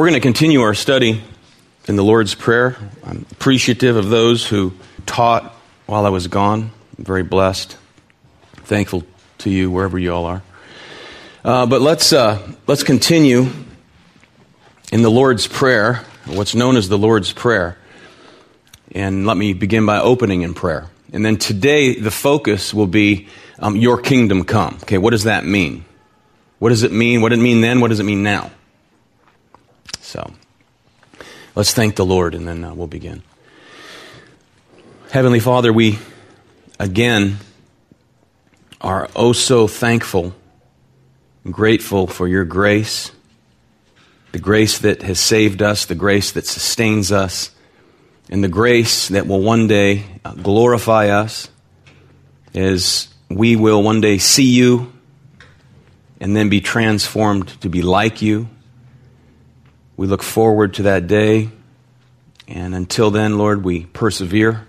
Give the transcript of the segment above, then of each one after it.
We're going to continue our study in the Lord's Prayer. I'm appreciative of those who taught while I was gone. I'm very blessed. Thankful to you wherever you all are. Uh, but let's, uh, let's continue in the Lord's Prayer, what's known as the Lord's Prayer. And let me begin by opening in prayer. And then today, the focus will be um, Your kingdom come. Okay, what does that mean? What does it mean? What did it mean then? What does it mean now? So, let's thank the Lord and then uh, we'll begin. Heavenly Father, we again are oh so thankful grateful for your grace, the grace that has saved us, the grace that sustains us, and the grace that will one day uh, glorify us as we will one day see you and then be transformed to be like you. We look forward to that day. And until then, Lord, we persevere.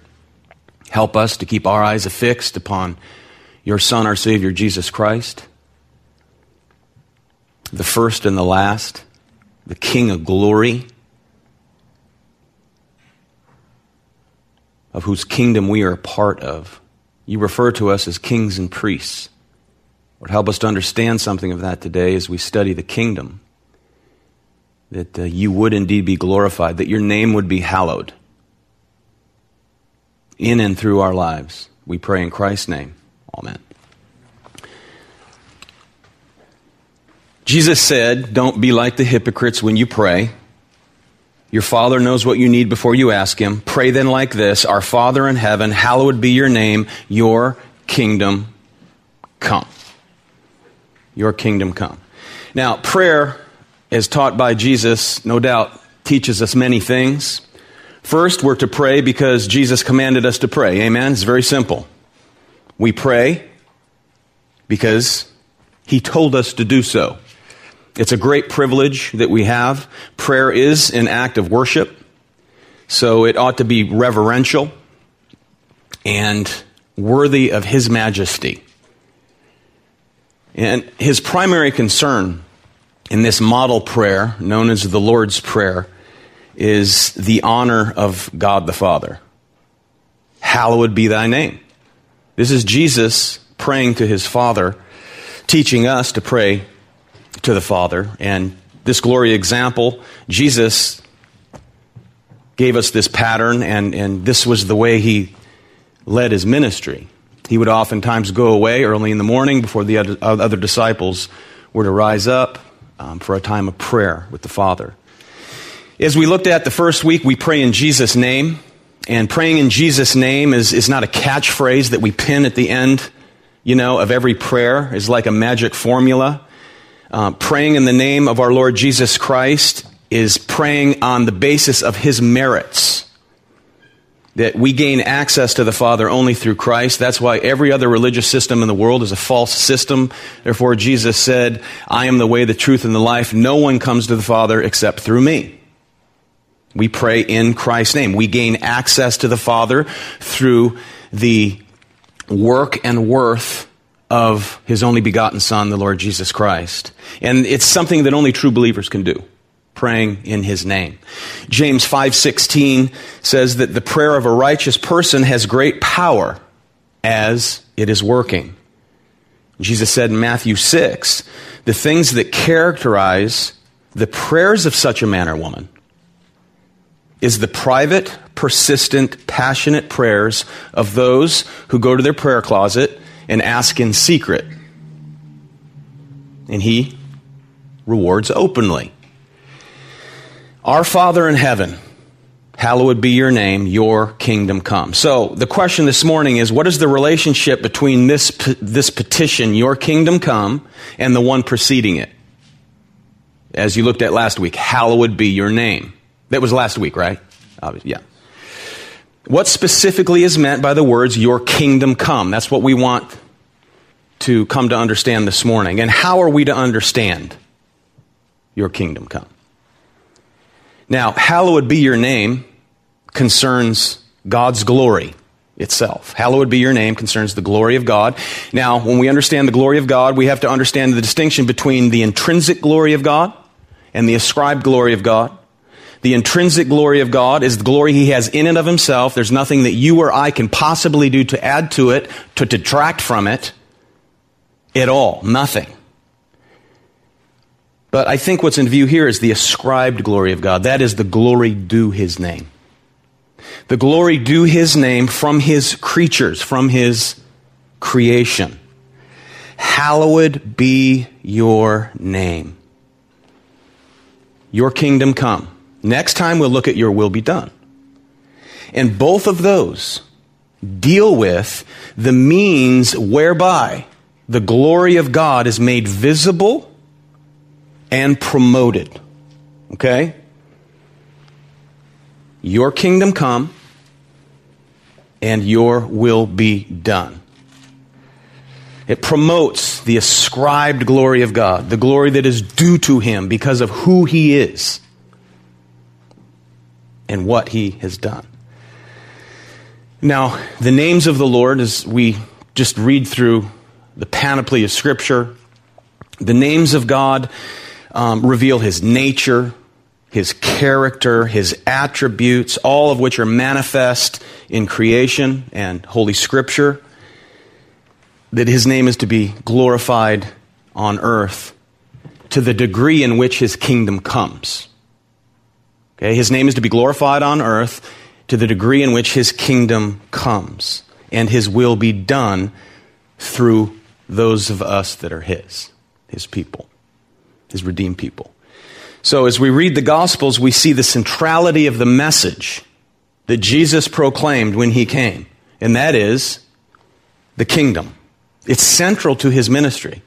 Help us to keep our eyes affixed upon your Son, our Savior, Jesus Christ, the first and the last, the King of glory, of whose kingdom we are a part of. You refer to us as kings and priests. Lord, help us to understand something of that today as we study the kingdom. That uh, you would indeed be glorified, that your name would be hallowed in and through our lives. We pray in Christ's name. Amen. Jesus said, Don't be like the hypocrites when you pray. Your Father knows what you need before you ask Him. Pray then like this Our Father in heaven, hallowed be your name, your kingdom come your kingdom come. Now, prayer, as taught by Jesus, no doubt teaches us many things. First, we're to pray because Jesus commanded us to pray. Amen? It's very simple. We pray because he told us to do so. It's a great privilege that we have. Prayer is an act of worship, so it ought to be reverential and worthy of his majesty. And his primary concern in this model prayer, known as the Lord's Prayer, is the honor of God the Father. Hallowed be thy name. This is Jesus praying to his Father, teaching us to pray to the Father. And this glory example, Jesus gave us this pattern, and, and this was the way he led his ministry. He would oftentimes go away early in the morning before the other, disciples were to rise up um, for a time of prayer with the Father. As we looked at the first week, we pray in Jesus' name. And praying in Jesus' name is, is not a catchphrase that we pin at the end, you know, of every prayer, is like a magic formula. Uh, praying in the name of our Lord Jesus Christ is praying on the basis of his merits that we gain access to the Father only through Christ. That's why every other religious system in the world is a false system. Therefore, Jesus said, I am the way, the truth, and the life. No one comes to the Father except through me. We pray in Christ's name. We gain access to the Father through the work and worth of His only begotten Son, the Lord Jesus Christ. And it's something that only true believers can do praying in his name. James 5:16 says that the prayer of a righteous person has great power as it is working. Jesus said in Matthew 6, the things that characterize the prayers of such a man or woman is the private, persistent, passionate prayers of those who go to their prayer closet and ask in secret. And he rewards openly. Our Father in heaven, hallowed be your name, your kingdom come. So the question this morning is what is the relationship between this, this petition, your kingdom come, and the one preceding it? As you looked at last week, hallowed be your name. That was last week, right? yeah. What specifically is meant by the words, your kingdom come? That's what we want to come to understand this morning. And how are we to understand your kingdom come? Now, hallowed be your name concerns God's glory itself. Hallowed be your name concerns the glory of God. Now, when we understand the glory of God, we have to understand the distinction between the intrinsic glory of God and the ascribed glory of God. The intrinsic glory of God is the glory He has in and of Himself. There's nothing that you or I can possibly do to add to it, to detract from it at all. Nothing. But I think what's in view here is the ascribed glory of God. That is the glory due His name. The glory due His name from His creatures, from His creation. Hallowed be your name. Your kingdom come. Next time we'll look at your will be done. And both of those deal with the means whereby the glory of God is made visible and promoted. Okay? Your kingdom come and your will be done. It promotes the ascribed glory of God, the glory that is due to Him because of who He is and what He has done. Now, the names of the Lord, as we just read through the panoply of Scripture, the names of God um, reveal His nature, His character, His attributes, all of which are manifest in creation and Holy Scripture that his name is to be glorified on earth to the degree in which his kingdom comes. Okay, his name is to be glorified on earth to the degree in which his kingdom comes, and his will be done through those of us that are his, his people, his redeemed people. So as we read the Gospels, we see the centrality of the message that Jesus proclaimed when he came, and that is the kingdom. It's central to his ministry,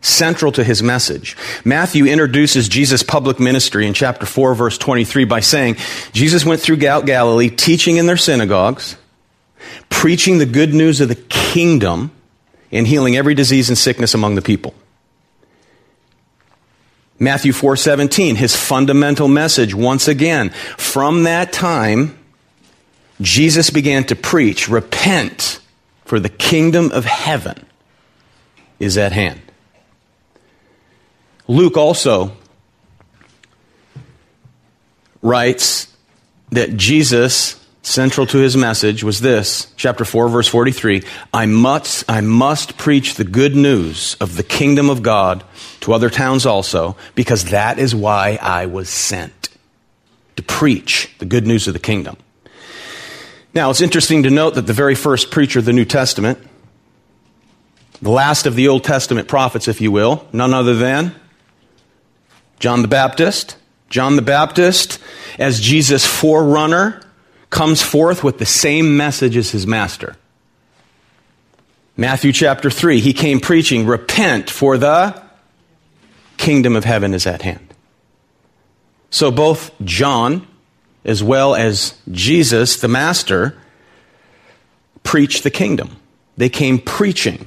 central to his message. Matthew introduces Jesus' public ministry in chapter 4, verse 23 by saying, Jesus went through Galilee teaching in their synagogues, preaching the good news of the kingdom, and healing every disease and sickness among the people. Matthew 4:17 his fundamental message once again from that time Jesus began to preach repent for the kingdom of heaven is at hand. Luke also writes that Jesus, central to his message, was this chapter 4, verse 43 I must, I must preach the good news of the kingdom of God to other towns also, because that is why I was sent to preach the good news of the kingdom. Now, it's interesting to note that the very first preacher of the New Testament, the last of the Old Testament prophets, if you will, none other than John the Baptist. John the Baptist, as Jesus' forerunner, comes forth with the same message as his master. Matthew chapter 3, he came preaching, Repent, for the kingdom of heaven is at hand. So both John as well as Jesus, the Master, preached the kingdom. They came preaching.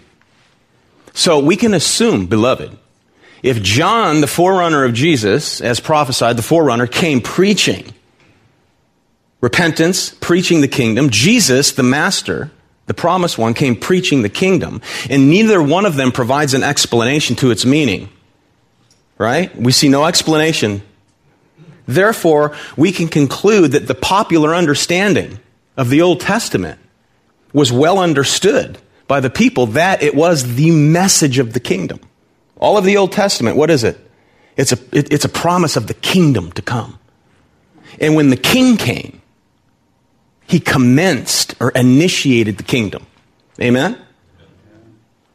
So we can assume, beloved, if John, the forerunner of Jesus, as prophesied, the forerunner, came preaching repentance, preaching the kingdom, Jesus, the Master, the promised one, came preaching the kingdom, and neither one of them provides an explanation to its meaning. Right? We see no explanation Therefore, we can conclude that the popular understanding of the Old Testament was well understood by the people that it was the message of the kingdom. All of the Old Testament, what is it? It's a, it, it's a promise of the kingdom to come. And when the king came, he commenced or initiated the kingdom. Amen?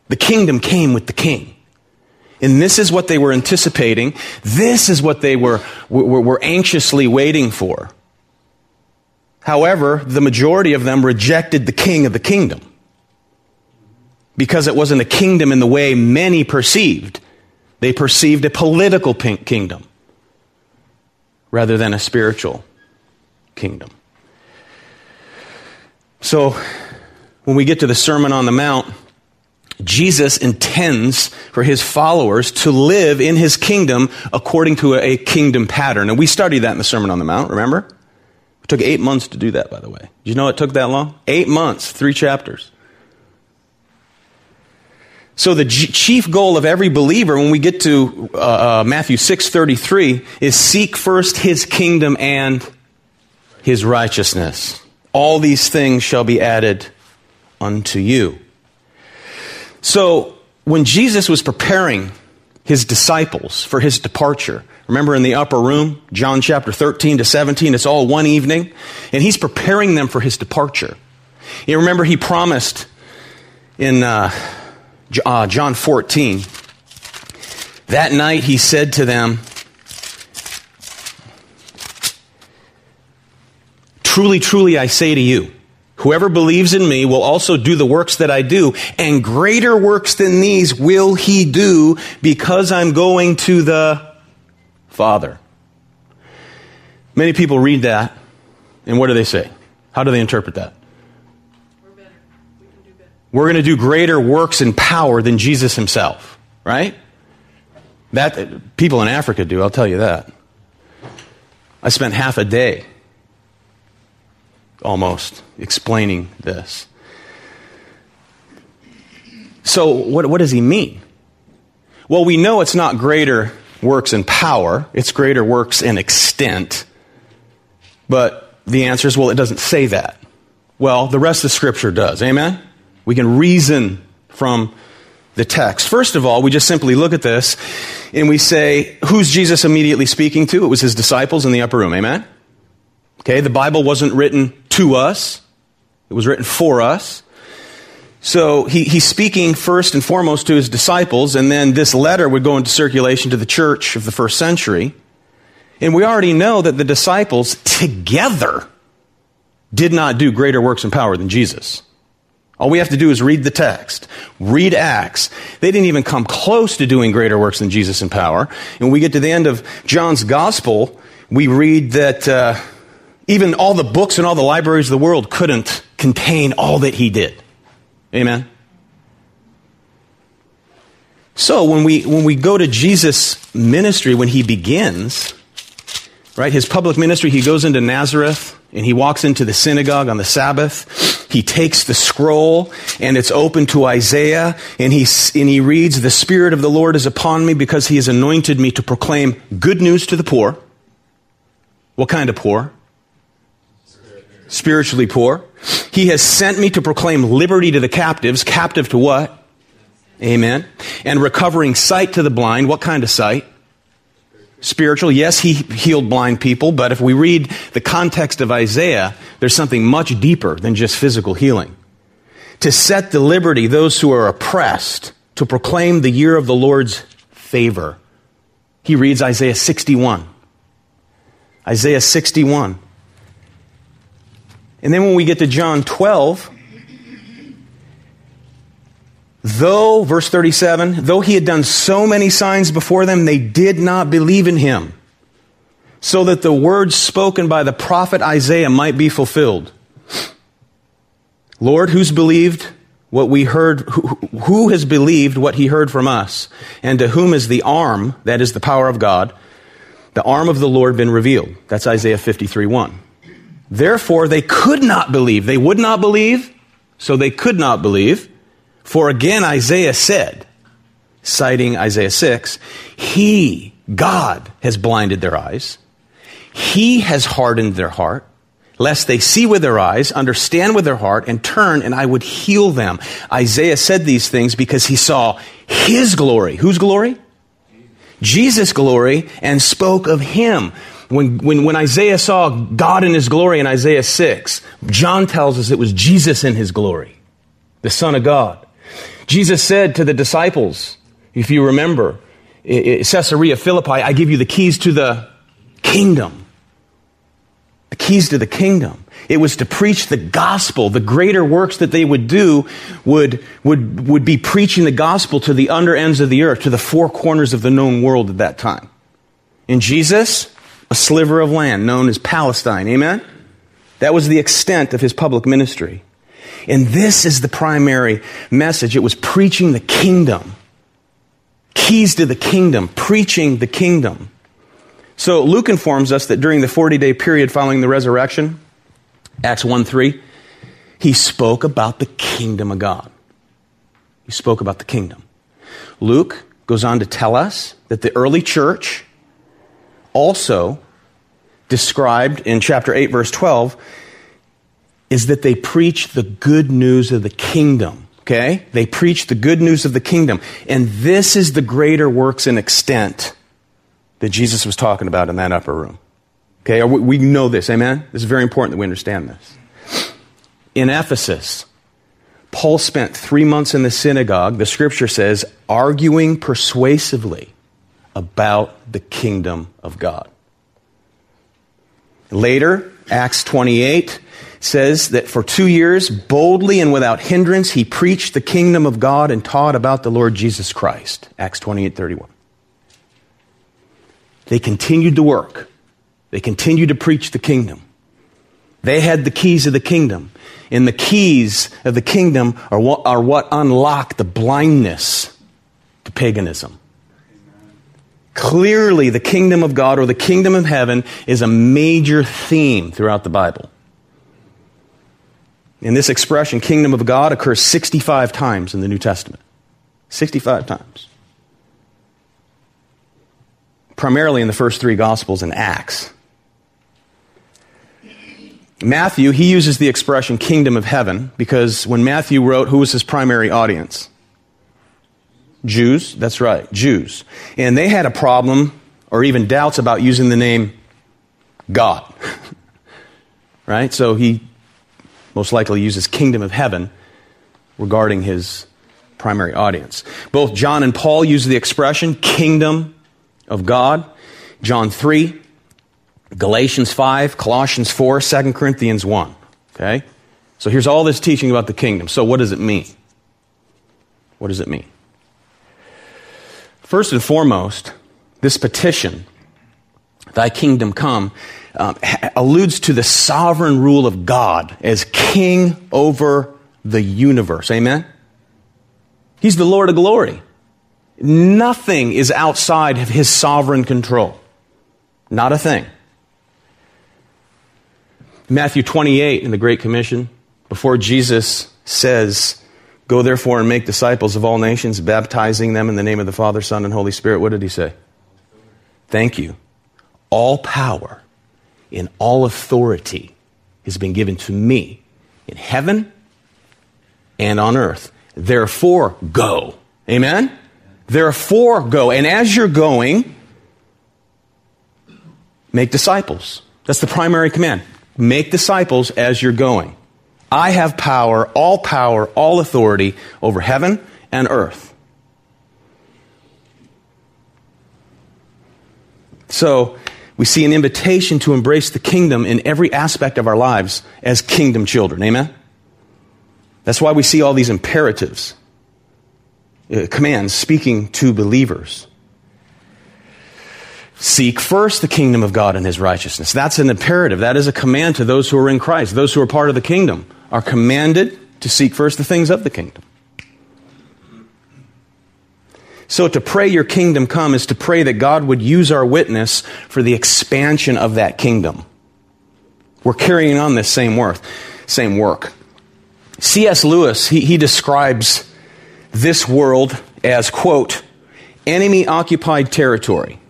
The kingdom came with the king. And this is what they were anticipating. This is what they were, were, were anxiously waiting for. However, the majority of them rejected the king of the kingdom because it wasn't a kingdom in the way many perceived. They perceived a political kingdom rather than a spiritual kingdom. So, when we get to the Sermon on the Mount, Jesus intends for his followers to live in his kingdom according to a kingdom pattern. And we studied that in the Sermon on the Mount, remember? It took eight months to do that, by the way. Did you know it took that long? Eight months, three chapters. So the g- chief goal of every believer when we get to uh, uh, Matthew 6:33 is seek first his kingdom and his righteousness. All these things shall be added unto you. So when Jesus was preparing his disciples for his departure, remember in the upper room, John chapter 13 to 17, it's all one evening, and he's preparing them for his departure. You remember he promised in uh, uh, John 14, that night he said to them, Truly, truly, I say to you, whoever believes in me will also do the works that I do, and greater works than these will he do because I'm going to the Father. Many people read that, and what do they say? How do they interpret that? We're going to do greater works in power than Jesus himself, right? That people in Africa do, I'll tell you that. I spent half a day almost explaining this. So, what, what does he mean? Well, we know it's not greater works in power, it's greater works in extent. But the answer is well, it doesn't say that. Well, the rest of Scripture does. Amen? We can reason from the text. First of all, we just simply look at this and we say, who's Jesus immediately speaking to? It was his disciples in the upper room. Amen? Okay, the Bible wasn't written to us, it was written for us. So he, he's speaking first and foremost to his disciples, and then this letter would go into circulation to the church of the first century. And we already know that the disciples together did not do greater works and power than Jesus. All we have to do is read the text, read Acts. They didn't even come close to doing greater works than Jesus in power. And when we get to the end of John's gospel, we read that uh, even all the books and all the libraries of the world couldn't contain all that he did. Amen? So when we, when we go to Jesus' ministry, when he begins, right, his public ministry, he goes into Nazareth and he walks into the synagogue on the Sabbath. He takes the scroll and it's open to Isaiah and he, and he reads, The Spirit of the Lord is upon me because he has anointed me to proclaim good news to the poor. What kind of poor? Spiritually poor. He has sent me to proclaim liberty to the captives. Captive to what? Amen. And recovering sight to the blind. What kind of sight? Spiritual. Yes, he healed blind people, but if we read the context of Isaiah, there's something much deeper than just physical healing. To set the liberty those who are oppressed, to proclaim the year of the Lord's favor. He reads Isaiah 61. Isaiah 61. And then when we get to John 12, though, verse 37, though he had done so many signs before them, they did not believe in him, so that the words spoken by the prophet Isaiah might be fulfilled. Lord, who's believed what we heard? Who, who has believed what he heard from us? And to whom is the arm, that is the power of God, the arm of the Lord been revealed? That's Isaiah 53 1. Therefore, they could not believe. They would not believe, so they could not believe. For again, Isaiah said, citing Isaiah 6, He, God, has blinded their eyes. He has hardened their heart, lest they see with their eyes, understand with their heart, and turn, and I would heal them. Isaiah said these things because he saw His glory. Whose glory? Jesus' glory, and spoke of Him. When, when, when Isaiah saw God in his glory in Isaiah 6, John tells us it was Jesus in his glory, the Son of God. Jesus said to the disciples, if you remember, Caesarea Philippi, I give you the keys to the kingdom. The keys to the kingdom. It was to preach the gospel. The greater works that they would do would, would, would be preaching the gospel to the under ends of the earth, to the four corners of the known world at that time. In Jesus, a sliver of land known as Palestine. Amen? That was the extent of his public ministry. And this is the primary message. It was preaching the kingdom. Keys to the kingdom, preaching the kingdom. So Luke informs us that during the 40 day period following the resurrection, Acts 1 3, he spoke about the kingdom of God. He spoke about the kingdom. Luke goes on to tell us that the early church also described in chapter 8, verse 12, is that they preach the good news of the kingdom. Okay? They preach the good news of the kingdom. And this is the greater works and extent that Jesus was talking about in that upper room. Okay? We know this. Amen? This is very important that we understand this. In Ephesus, Paul spent three months in the synagogue, the scripture says, arguing persuasively about the kingdom of God. Later, Acts 28 says that for two years, boldly and without hindrance, he preached the kingdom of God and taught about the Lord Jesus Christ. Acts 28 31. They continued to work. They continued to preach the kingdom. They had the keys of the kingdom. And the keys of the kingdom are what, are what unlock the blindness to paganism. Clearly, the kingdom of God or the kingdom of heaven is a major theme throughout the Bible. And this expression, kingdom of God, occurs 65 times in the New Testament. 65 times. Primarily in the first three Gospels and Acts. Matthew, he uses the expression kingdom of heaven because when Matthew wrote, who was his primary audience? Jews, that's right, Jews. And they had a problem or even doubts about using the name God. right? So he most likely uses kingdom of heaven regarding his primary audience. Both John and Paul use the expression kingdom of God. John 3, Galatians 5, Colossians 4, 2 Corinthians 1. Okay? So here's all this teaching about the kingdom. So what does it mean? What does it mean? First and foremost, this petition, Thy kingdom come, um, alludes to the sovereign rule of God as king over the universe. Amen? He's the Lord of glory. Nothing is outside of his sovereign control. Not a thing. Matthew 28 in the Great Commission, before Jesus says, Go therefore and make disciples of all nations, baptizing them in the name of the Father, Son, and Holy Spirit, what did he say? Thank you. All power and all authority has been given to me in heaven and on earth. Therefore, go. Amen? Therefore, go. And as you're going, make disciples. That's the primary command. Make disciples as you're going. I have power, all power, all authority over heaven and earth. So, we see an invitation to embrace the kingdom in every aspect of our lives as kingdom children. Amen? That's why we see all these imperatives, uh, commands speaking to believers. Seek first the kingdom of God and his righteousness. That's an imperative. That is a command to those who are in Christ. Those who are part of the kingdom are commanded to seek first the things of the kingdom. So to pray your kingdom come is to pray that God would use our witness for the expansion of that kingdom. We're carrying on this same work. Same work. C.S. Lewis, he, he describes this world as, quote, enemy occupied territory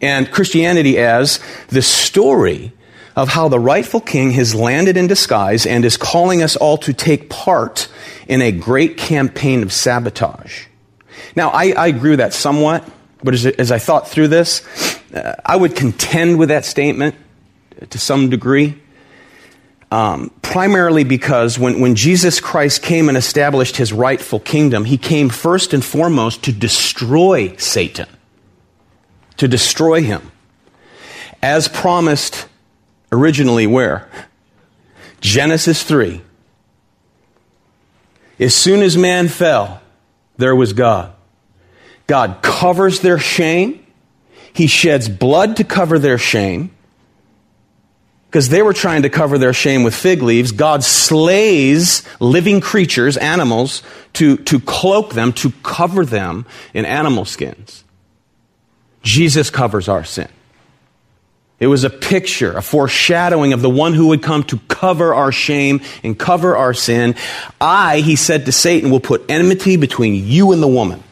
and Christianity as the story of how the rightful king has landed in disguise and is calling us all to take part in a great campaign of sabotage. Now, I, I agree with that somewhat, but as, as I thought through this, uh, I would contend with that statement to some degree. Um, primarily because when, when Jesus Christ came and established his rightful kingdom, he came first and foremost to destroy Satan to destroy him. As promised originally, where? Genesis 3. As soon as man fell, there was God. God covers their shame. He sheds blood to cover their shame. Because they were trying to cover their shame with fig leaves. God slays living creatures, animals, to, to cloak them, to cover them in animal skins. Jesus covers our sin. It was a picture, a foreshadowing of the one who would come to cover our shame and cover our sin. I, he said to Satan, will put enmity between you and the woman,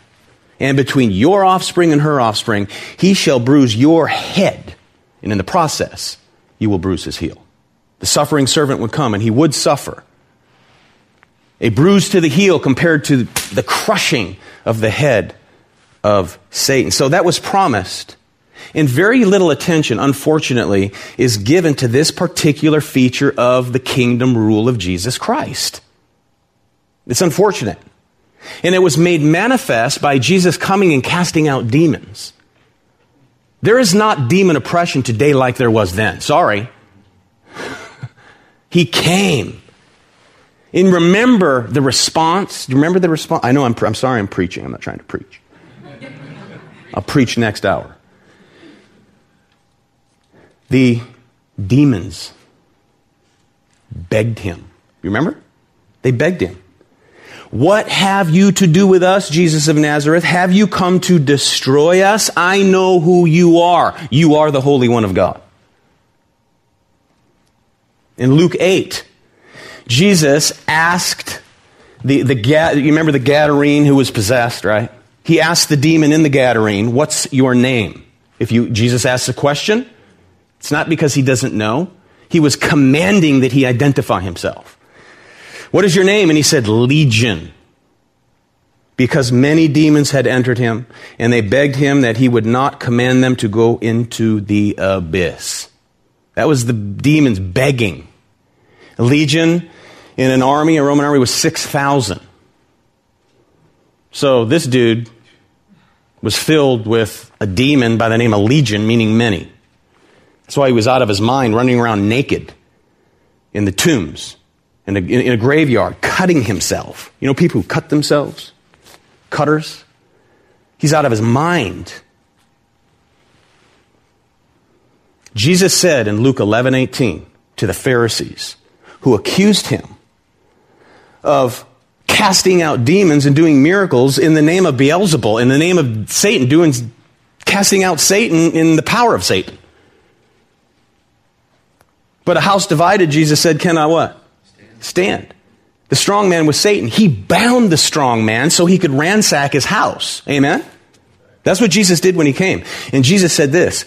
and between your offspring and her offspring, he shall bruise your head. And in the process, you will bruise his heel. The suffering servant would come and he would suffer. A bruise to the heel compared to the crushing of the head of Satan. So that was promised. And very little attention, unfortunately, is given to this particular feature of the kingdom rule of Jesus Christ. It's unfortunate. And it was made manifest by Jesus coming and casting out demons. There is not demon oppression today like there was then. Sorry. he came. And remember the response. Do you remember the response? I know I'm, I'm sorry I'm preaching. I'm not trying to preach. I'll preach next hour. The demons begged him. You remember? They begged him. What have you to do with us, Jesus of Nazareth? Have you come to destroy us? I know who you are. You are the Holy One of God. In Luke 8, Jesus asked the, the you remember the Gadarene who was possessed, right? He asked the demon in the Gadarene, What's your name? If you, Jesus asks a question, it's not because he doesn't know. He was commanding that he identify himself. What is your name? And he said, Legion. Because many demons had entered him, and they begged him that he would not command them to go into the abyss. That was the demons begging. A legion in an army, a Roman army, was 6,000. So this dude was filled with a demon by the name of Legion, meaning many. That's why he was out of his mind, running around naked in the tombs in a, in a graveyard, cutting himself. You know, people who cut themselves? Cutters. He's out of his mind. Jesus said in Luke 11 18 to the Pharisees who accused him of casting out demons and doing miracles in the name of Beelzebul, in the name of Satan, doing casting out Satan in the power of Satan. But a house divided, Jesus said, cannot what? stand. The strong man was Satan. He bound the strong man so he could ransack his house. Amen? That's what Jesus did when he came. And Jesus said this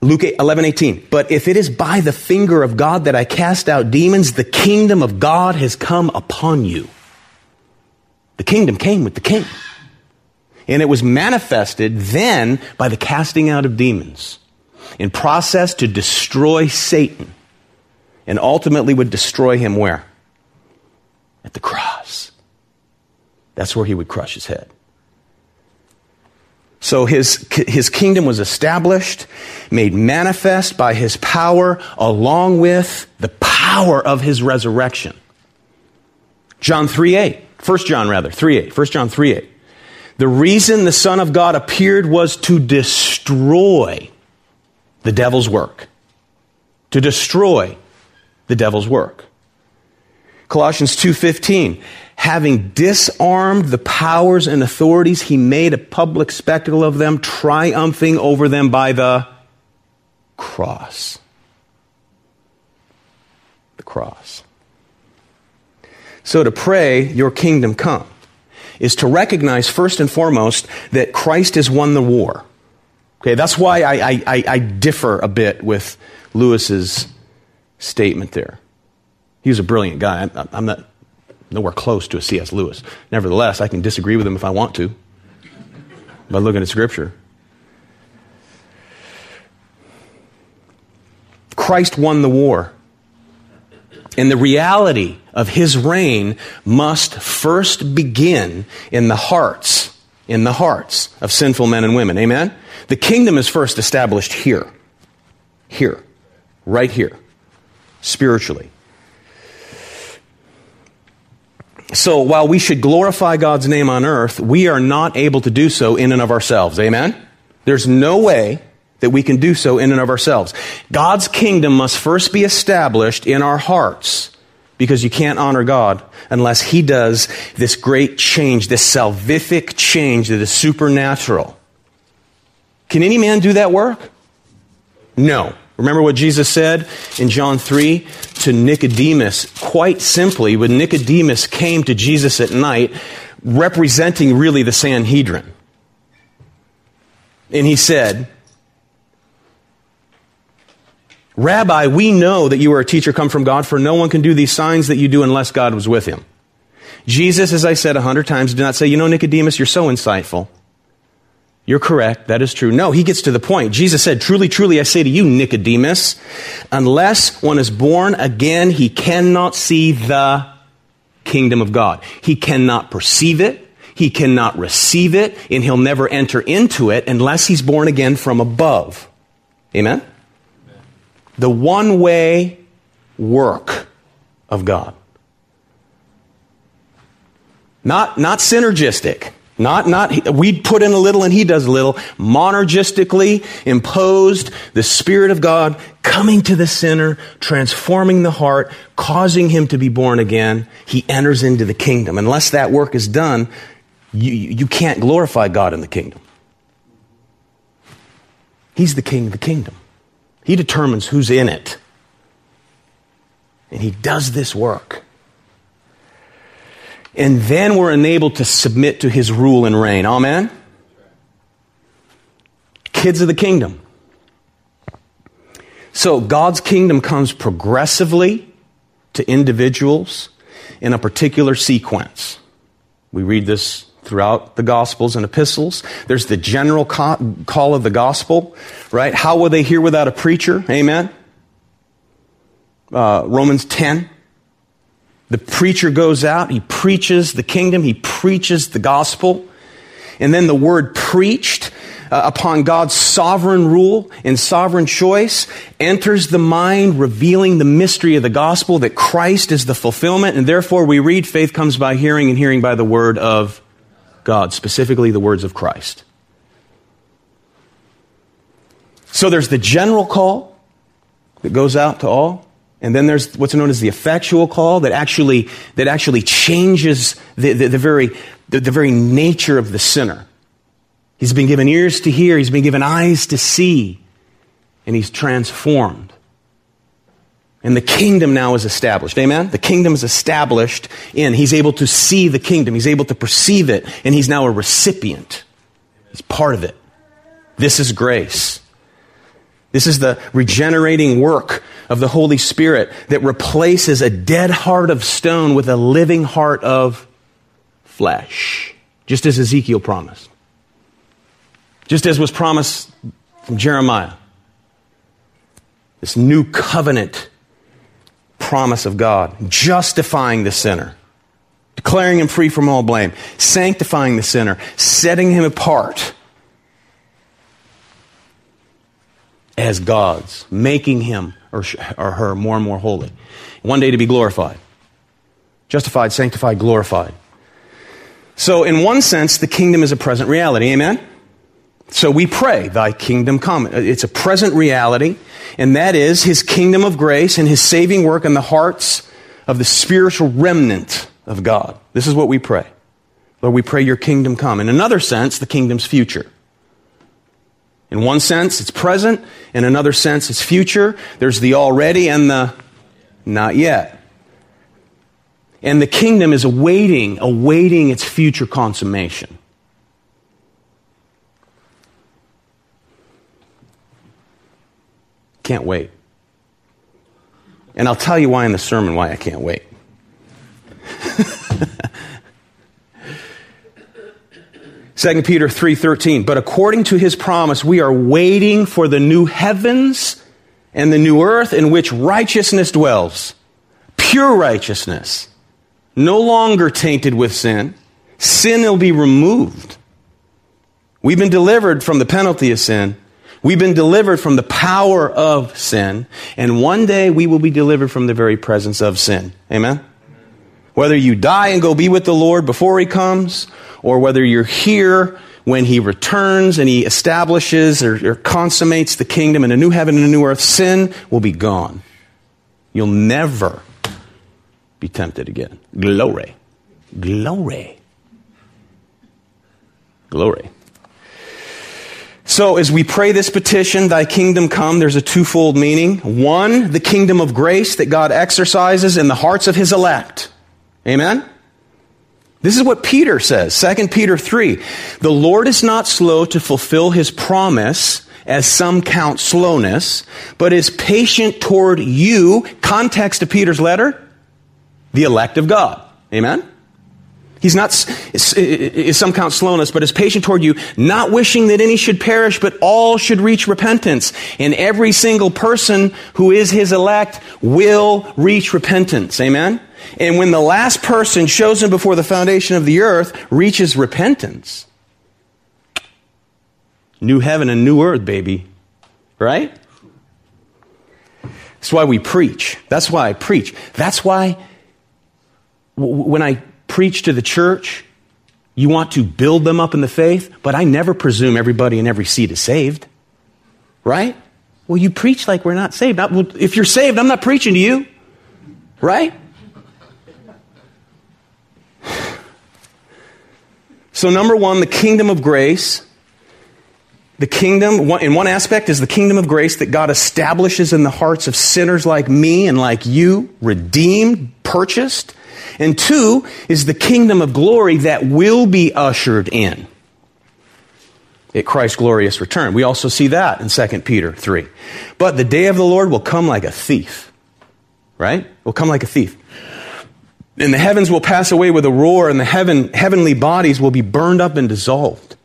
Luke 11, 18. But if it is by the finger of God that I cast out demons, the kingdom of God has come upon you. The kingdom came with the king. And it was manifested then by the casting out of demons in process to destroy Satan and ultimately would destroy him where? At the cross. That's where he would crush his head. So his, his kingdom was established, made manifest by his power, along with the power of his resurrection. John 3 8. 1 John rather, 3 8. 1 John 3 8. The reason the Son of God appeared was to destroy the devil's work. To destroy the devil's work. Colossians 2:15 having disarmed the powers and authorities he made a public spectacle of them triumphing over them by the cross. The cross. So to pray your kingdom come is to recognize first and foremost that Christ has won the war. Okay, that's why I, I, I differ a bit with Lewis's statement there. He was a brilliant guy. I'm not nowhere close to a C.S. Lewis. Nevertheless, I can disagree with him if I want to by looking at Scripture. Christ won the war. And the reality of his reign must first begin in the hearts, in the hearts of sinful men and women. Amen? The kingdom is first established here. Here. Right here spiritually. So while we should glorify God's name on earth, we are not able to do so in and of ourselves. Amen? There's no way that we can do so in and of ourselves. God's kingdom must first be established in our hearts because you can't honor God unless He does this great change, this salvific change that is supernatural. Can any man do that work? No. Remember what Jesus said in John 3 to Nicodemus? Quite simply, when Nicodemus came to Jesus at night, representing really the Sanhedrin. And he said, Rabbi, we know that you are a teacher come from God, for no one can do these signs that you do unless God was with him. Jesus, as I said a hundred times, did not say, You know, Nicodemus, you're so insightful. You're correct. That is true. No, he gets to the point. Jesus said, Truly, truly, I say to you, Nicodemus, unless one is born again, he cannot see the kingdom of God. He cannot perceive it. He cannot receive it, and he'll never enter into it unless he's born again from above. Amen? The one way work of God. Not, not synergistic. Not, not, we put in a little and he does a little. Monergistically imposed, the Spirit of God coming to the sinner, transforming the heart, causing him to be born again. He enters into the kingdom. Unless that work is done, you, you can't glorify God in the kingdom. He's the king of the kingdom. He determines who's in it. And He does this work. And then we're enabled to submit to His rule and reign. Amen? Kids of the kingdom. So God's kingdom comes progressively to individuals in a particular sequence. We read this throughout the Gospels and epistles. There's the general call of the gospel, right? How will they hear without a preacher? Amen. Uh, Romans 10. The preacher goes out, he preaches the kingdom, he preaches the gospel. And then the word preached uh, upon God's sovereign rule and sovereign choice enters the mind, revealing the mystery of the gospel that Christ is the fulfillment. And therefore we read faith comes by hearing and hearing by the word of God, specifically the words of Christ. So there's the general call that goes out to all. And then there's what's known as the effectual call that actually, that actually changes the, the, the very, the, the very nature of the sinner. He's been given ears to hear, he's been given eyes to see, and he's transformed. And the kingdom now is established. Amen? The kingdom is established in. He's able to see the kingdom. He's able to perceive it. And he's now a recipient. He's part of it. This is grace. This is the regenerating work of the Holy Spirit that replaces a dead heart of stone with a living heart of flesh. Just as Ezekiel promised. Just as was promised from Jeremiah. This new covenant promise of God, justifying the sinner, declaring him free from all blame, sanctifying the sinner, setting him apart as God's, making him or, or her more and more holy. One day to be glorified. Justified, sanctified, glorified. So, in one sense, the kingdom is a present reality. Amen? So we pray, Thy kingdom come. It's a present reality, and that is His kingdom of grace and His saving work in the hearts of the spiritual remnant of God. This is what we pray. Lord, we pray your kingdom come. In another sense, the kingdom's future. In one sense, it's present. In another sense, it's future. There's the already and the not yet. And the kingdom is awaiting, awaiting its future consummation. Can't wait. And I'll tell you why in the sermon why I can't wait. Second Peter 3:13 But according to his promise we are waiting for the new heavens and the new earth in which righteousness dwells. Pure righteousness. No longer tainted with sin. Sin will be removed. We've been delivered from the penalty of sin We've been delivered from the power of sin, and one day we will be delivered from the very presence of sin. Amen? Whether you die and go be with the Lord before He comes, or whether you're here when He returns and He establishes or, or consummates the kingdom in a new heaven and a new earth, sin will be gone. You'll never be tempted again. Glory. Glory. Glory. So as we pray this petition, thy kingdom come, there's a twofold meaning. One, the kingdom of grace that God exercises in the hearts of his elect. Amen? This is what Peter says, 2 Peter 3. The Lord is not slow to fulfill his promise, as some count slowness, but is patient toward you. Context of Peter's letter, the elect of God. Amen? He's not, is some count slowness, but is patient toward you, not wishing that any should perish, but all should reach repentance. And every single person who is his elect will reach repentance. Amen? And when the last person chosen before the foundation of the earth reaches repentance, new heaven and new earth, baby. Right? That's why we preach. That's why I preach. That's why when I preach to the church, you want to build them up in the faith, but I never presume everybody in every seat is saved. Right? Well, you preach like we're not saved. Well, if you're saved, I'm not preaching to you. Right? So, number one, the kingdom of grace. The kingdom, in one aspect, is the kingdom of grace that God establishes in the hearts of sinners like me and like you, redeemed, purchased. And two is the kingdom of glory that will be ushered in at Christ's glorious return. We also see that in 2 Peter 3. But the day of the Lord will come like a thief, right? Will come like a thief. And the heavens will pass away with a roar, and the heaven, heavenly bodies will be burned up and dissolved.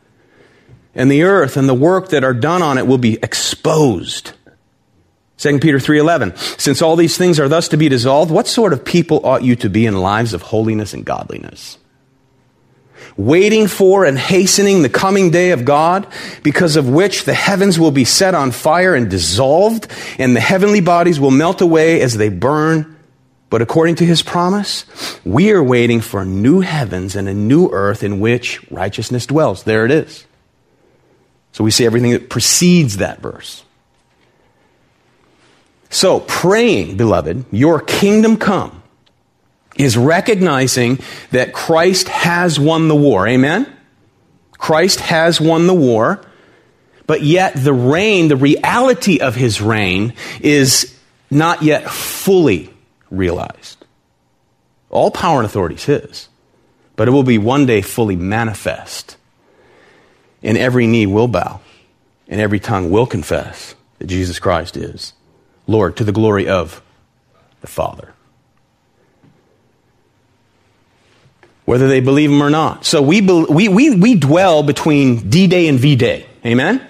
And the earth and the work that are done on it will be exposed. 2 Peter 3:11 Since all these things are thus to be dissolved, what sort of people ought you to be in lives of holiness and godliness? Waiting for and hastening the coming day of God, because of which the heavens will be set on fire and dissolved, and the heavenly bodies will melt away as they burn but according to his promise, we are waiting for new heavens and a new earth in which righteousness dwells. There it is. So we see everything that precedes that verse. So, praying, beloved, your kingdom come is recognizing that Christ has won the war. Amen? Christ has won the war, but yet the reign, the reality of his reign, is not yet fully realized. All power and authority is His, but it will be one day fully manifest. And every knee will bow, and every tongue will confess that Jesus Christ is Lord to the glory of the Father. Whether they believe Him or not. So we, we, we, we dwell between D Day and V Day. Amen?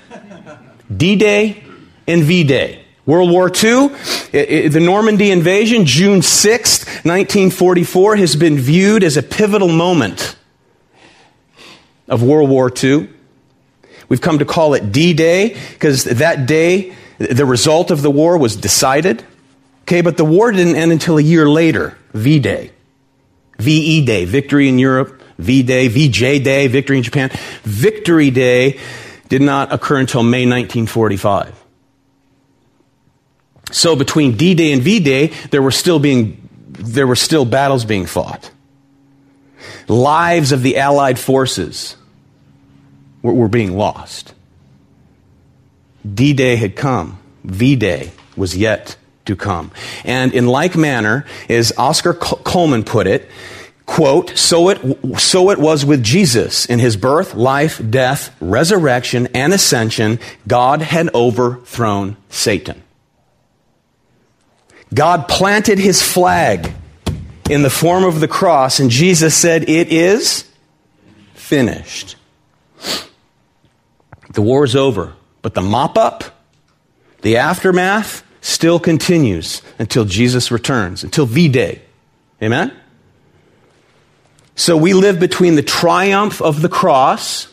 D Day and V Day. World War II, the Normandy invasion, June 6, 1944, has been viewed as a pivotal moment of World War II. We've come to call it D Day because that day, the result of the war was decided. Okay, but the war didn't end until a year later, V Day. VE Day, victory in Europe, V Day, VJ Day, victory in Japan. Victory Day did not occur until May 1945. So between D Day and V Day, there were still being there were still battles being fought. Lives of the Allied forces were, were being lost. D Day had come. V Day was yet to come. And in like manner, as Oscar Cullmann put it, quote, so it, so it was with Jesus in his birth, life, death, resurrection, and ascension, God had overthrown Satan. God planted his flag in the form of the cross, and Jesus said, It is finished. The war is over, but the mop up, the aftermath, still continues until Jesus returns, until V Day. Amen? So we live between the triumph of the cross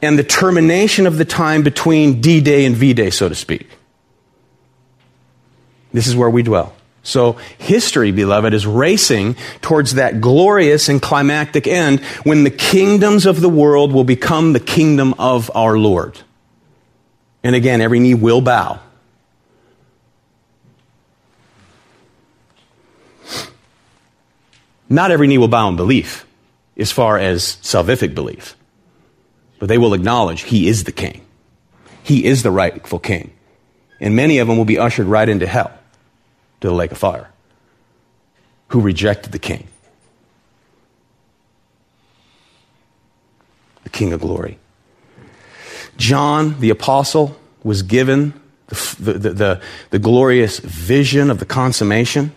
and the termination of the time between D Day and V Day, so to speak. This is where we dwell. So, history, beloved, is racing towards that glorious and climactic end when the kingdoms of the world will become the kingdom of our Lord. And again, every knee will bow. Not every knee will bow in belief, as far as salvific belief, but they will acknowledge He is the King. He is the rightful King. And many of them will be ushered right into hell to the lake of fire, who rejected the king. The king of glory. John, the apostle, was given the, the, the, the, glorious vision of the consummation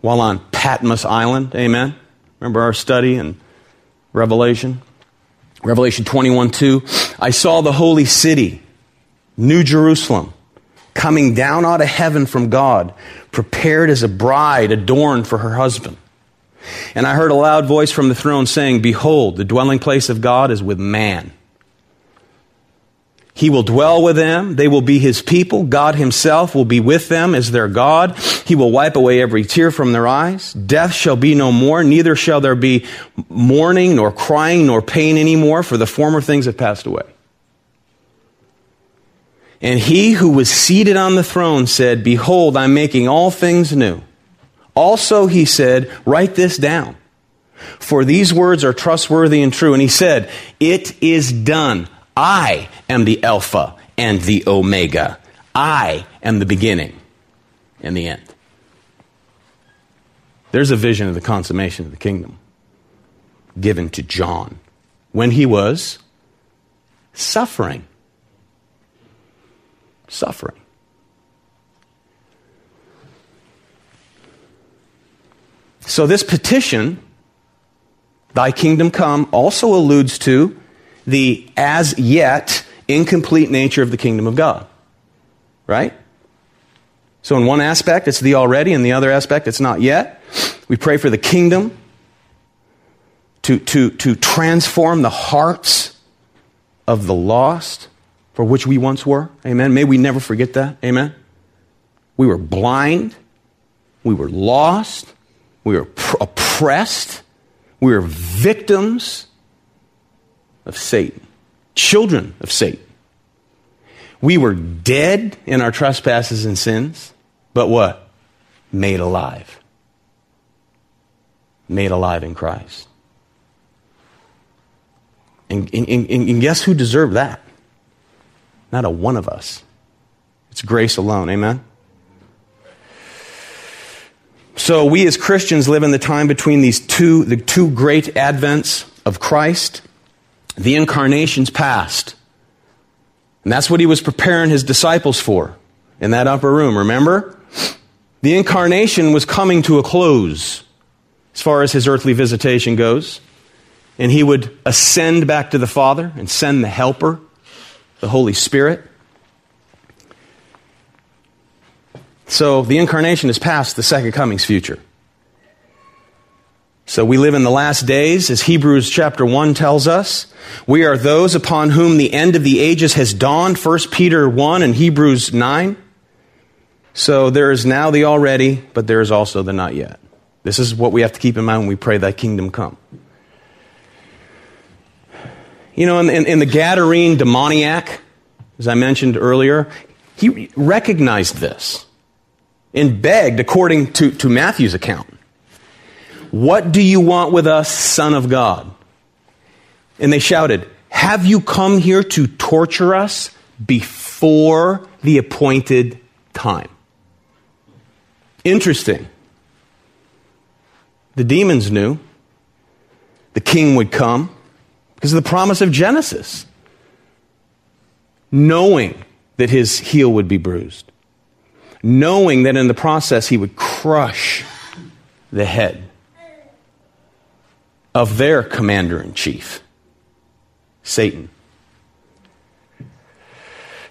while on Patmos Island. Amen. Remember our study in Revelation? Revelation 21 2. I saw the holy city, New Jerusalem, coming down out of heaven from God, prepared as a bride adorned for her husband. And I heard a loud voice from the throne saying, Behold, the dwelling place of God is with man. He will dwell with them. They will be his people. God himself will be with them as their God. He will wipe away every tear from their eyes. Death shall be no more. Neither shall there be mourning, nor crying, nor pain anymore, for the former things have passed away. And he who was seated on the throne said, Behold, I'm making all things new. Also, he said, Write this down. For these words are trustworthy and true. And he said, It is done. I am the Alpha and the Omega. I am the beginning and the end. There's a vision of the consummation of the kingdom given to John when he was suffering. Suffering. So, this petition, Thy kingdom come, also alludes to the as yet incomplete nature of the kingdom of God. Right? So, in one aspect, it's the already, in the other aspect, it's not yet. We pray for the kingdom to, to, to transform the hearts of the lost for which we once were. Amen. May we never forget that. Amen. We were blind. We were lost. We were oppressed. We were victims of Satan, children of Satan. We were dead in our trespasses and sins, but what? Made alive. Made alive in Christ. And, and, and, and guess who deserved that? Not a one of us. It's grace alone. Amen? So we as Christians live in the time between these two, the two great advents of Christ the incarnation's past. And that's what he was preparing his disciples for in that upper room, remember? The incarnation was coming to a close as far as his earthly visitation goes. And he would ascend back to the Father and send the Helper, the Holy Spirit. So the incarnation is past, the second coming's future. So we live in the last days, as Hebrews chapter 1 tells us. We are those upon whom the end of the ages has dawned, 1 Peter 1 and Hebrews 9. So there is now the already, but there is also the not yet. This is what we have to keep in mind when we pray, Thy kingdom come. You know, in, in, in the Gadarene demoniac, as I mentioned earlier, he recognized this and begged, according to, to Matthew's account, what do you want with us, Son of God? And they shouted, Have you come here to torture us before the appointed time? Interesting. The demons knew the king would come because of the promise of Genesis, knowing that his heel would be bruised, knowing that in the process he would crush the head of their commander in chief, Satan.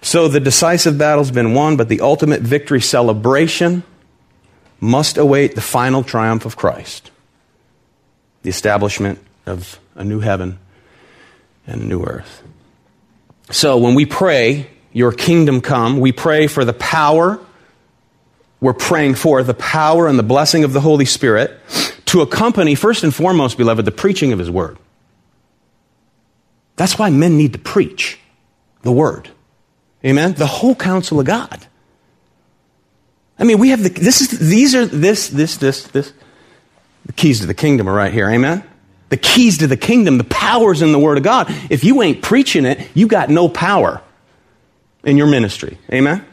So the decisive battle's been won, but the ultimate victory celebration must await the final triumph of Christ the establishment of a new heaven and a new earth. So when we pray, Your kingdom come, we pray for the power, we're praying for the power and the blessing of the Holy Spirit to accompany, first and foremost, beloved, the preaching of His Word. That's why men need to preach the Word. Amen? The whole counsel of God. I mean, we have the, this is, these are, this, this, this, this. The keys to the kingdom are right here. Amen? The keys to the kingdom, the power's in the Word of God. If you ain't preaching it, you got no power in your ministry. Amen?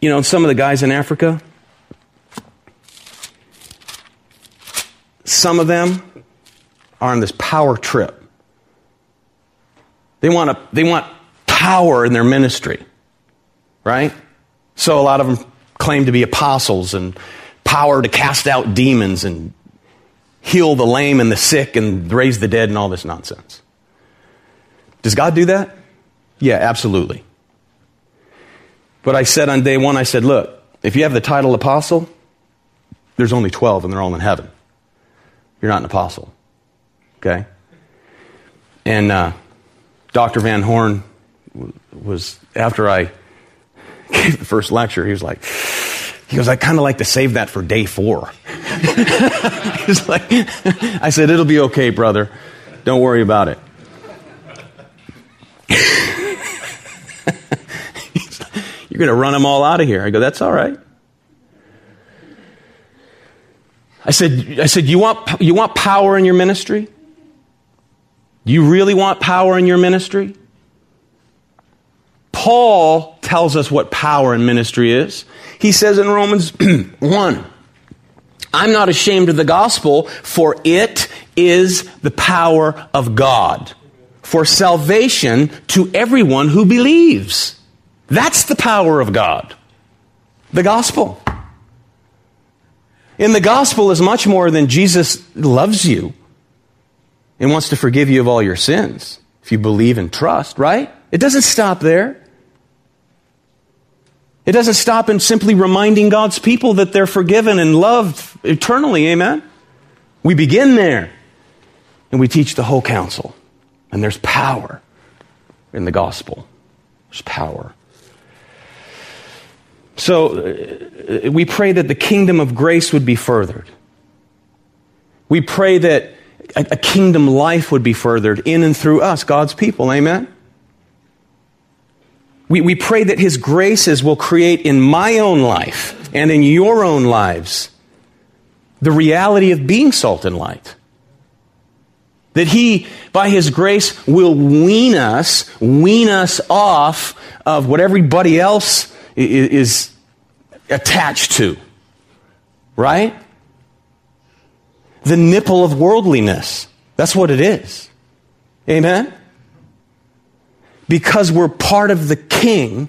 You know, some of the guys in Africa, some of them are on this power trip. They want, a, they want power in their ministry, right? So a lot of them claim to be apostles and power to cast out demons and heal the lame and the sick and raise the dead and all this nonsense. Does God do that? Yeah, absolutely. But I said on day one, I said, look, if you have the title apostle, there's only 12 and they're all in heaven. You're not an apostle. Okay? And uh, Dr. Van Horn was, after I gave the first lecture, he was like, he goes, I kind of like to save that for day four. He's like, I said, it'll be okay, brother. Don't worry about it. You're going to run them all out of here. I go, that's all right. I said, I said, you want, you want power in your ministry? You really want power in your ministry? Paul tells us what power in ministry is. He says in Romans 1, I'm not ashamed of the gospel, for it is the power of God for salvation to everyone who believes. That's the power of God. The gospel. In the gospel is much more than Jesus loves you and wants to forgive you of all your sins if you believe and trust, right? It doesn't stop there. It doesn't stop in simply reminding God's people that they're forgiven and loved eternally. Amen? We begin there and we teach the whole counsel. And there's power in the gospel. There's power. So uh, we pray that the kingdom of grace would be furthered. We pray that a, a kingdom life would be furthered in and through us, God's people. Amen? We, we pray that His graces will create in my own life and in your own lives the reality of being salt and light. That He, by His grace, will wean us, wean us off of what everybody else is attached to. Right? The nipple of worldliness. That's what it is. Amen? because we're part of the king,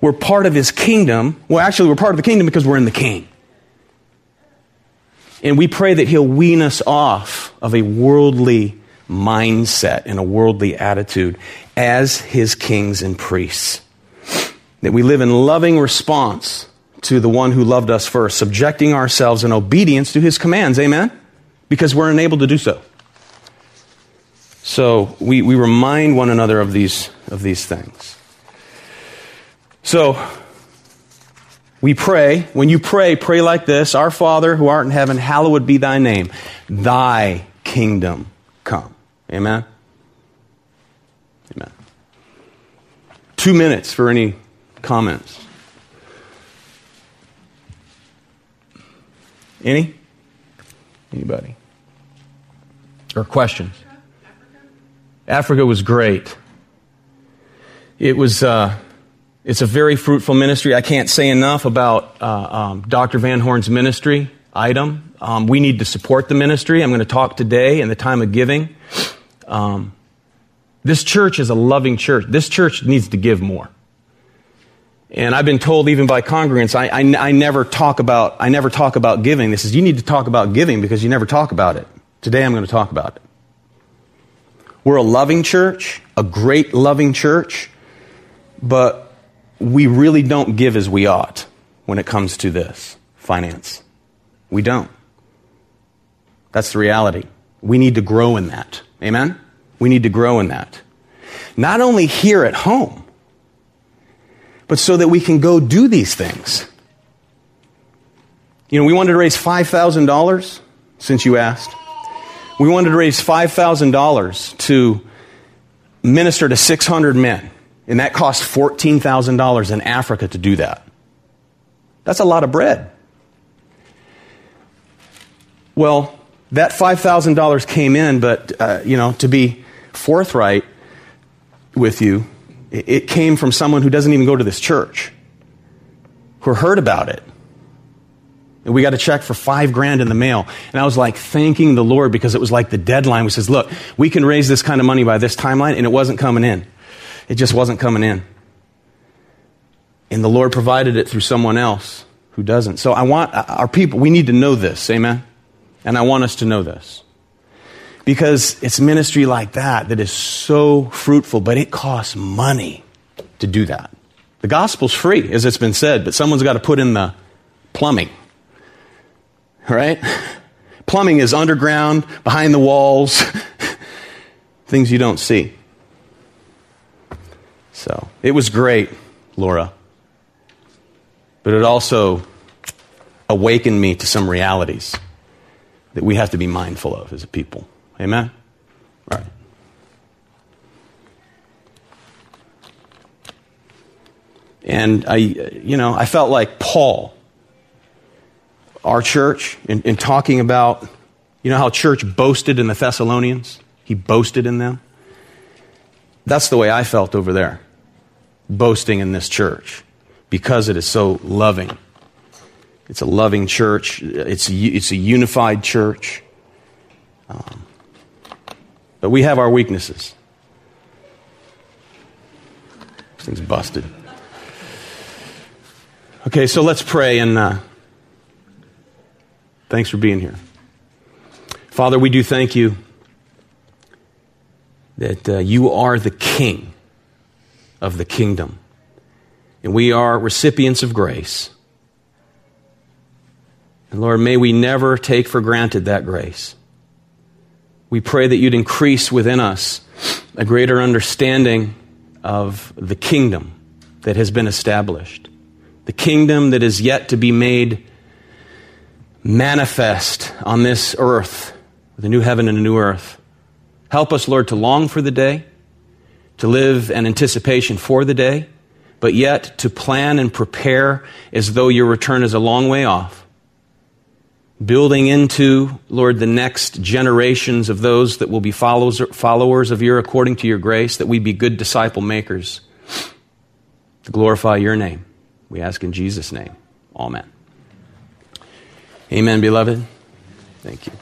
we're part of his kingdom. Well, actually, we're part of the kingdom because we're in the king. And we pray that he'll wean us off of a worldly mindset and a worldly attitude as his kings and priests. That we live in loving response to the one who loved us first, subjecting ourselves in obedience to his commands. Amen? Because we're enabled to do so. So we, we remind one another of these, of these things. So we pray. When you pray, pray like this Our Father who art in heaven, hallowed be thy name. Thy kingdom come. Amen? Amen. Two minutes for any comments. Any? Anybody? Or questions? Africa was great. It was, uh, it's a very fruitful ministry. I can't say enough about uh, um, Dr. Van Horn's ministry item. Um, we need to support the ministry. I'm going to talk today in the time of giving. Um, this church is a loving church. This church needs to give more. And I've been told even by congregants, I, I, I, never talk about, I never talk about giving. This is, you need to talk about giving because you never talk about it. Today I'm going to talk about it. We're a loving church, a great loving church, but we really don't give as we ought when it comes to this finance. We don't. That's the reality. We need to grow in that. Amen? We need to grow in that. Not only here at home, but so that we can go do these things. You know, we wanted to raise $5,000 since you asked. We wanted to raise $5,000 to minister to 600 men, and that cost $14,000 in Africa to do that. That's a lot of bread. Well, that $5,000 came in, but, uh, you know, to be forthright with you, it came from someone who doesn't even go to this church, who heard about it And we got a check for five grand in the mail. And I was like thanking the Lord because it was like the deadline. We says, look, we can raise this kind of money by this timeline. And it wasn't coming in. It just wasn't coming in. And the Lord provided it through someone else who doesn't. So I want our people, we need to know this. Amen. And I want us to know this. Because it's ministry like that that is so fruitful, but it costs money to do that. The gospel's free, as it's been said, but someone's got to put in the plumbing. Right? Plumbing is underground, behind the walls, things you don't see. So it was great, Laura. But it also awakened me to some realities that we have to be mindful of as a people. Amen? All right. And I, you know, I felt like Paul, our church, in, in talking about, you know how church boasted in the Thessalonians? He boasted in them. That's the way I felt over there, boasting in this church, because it is so loving. It's a loving church, it's a, it's a unified church. Um, but we have our weaknesses. This thing's busted. Okay, so let's pray and uh, thanks for being here. Father, we do thank you that uh, you are the king of the kingdom, and we are recipients of grace. And Lord, may we never take for granted that grace. We pray that you'd increase within us a greater understanding of the kingdom that has been established the kingdom that is yet to be made manifest on this earth, the new heaven and a new earth. Help us, Lord, to long for the day, to live in anticipation for the day, but yet to plan and prepare as though your return is a long way off. Building into, Lord, the next generations of those that will be followers, of your according to your grace, that we be good disciple makers to glorify your name. We ask in Jesus' name. Amen. Amen, beloved. Thank you.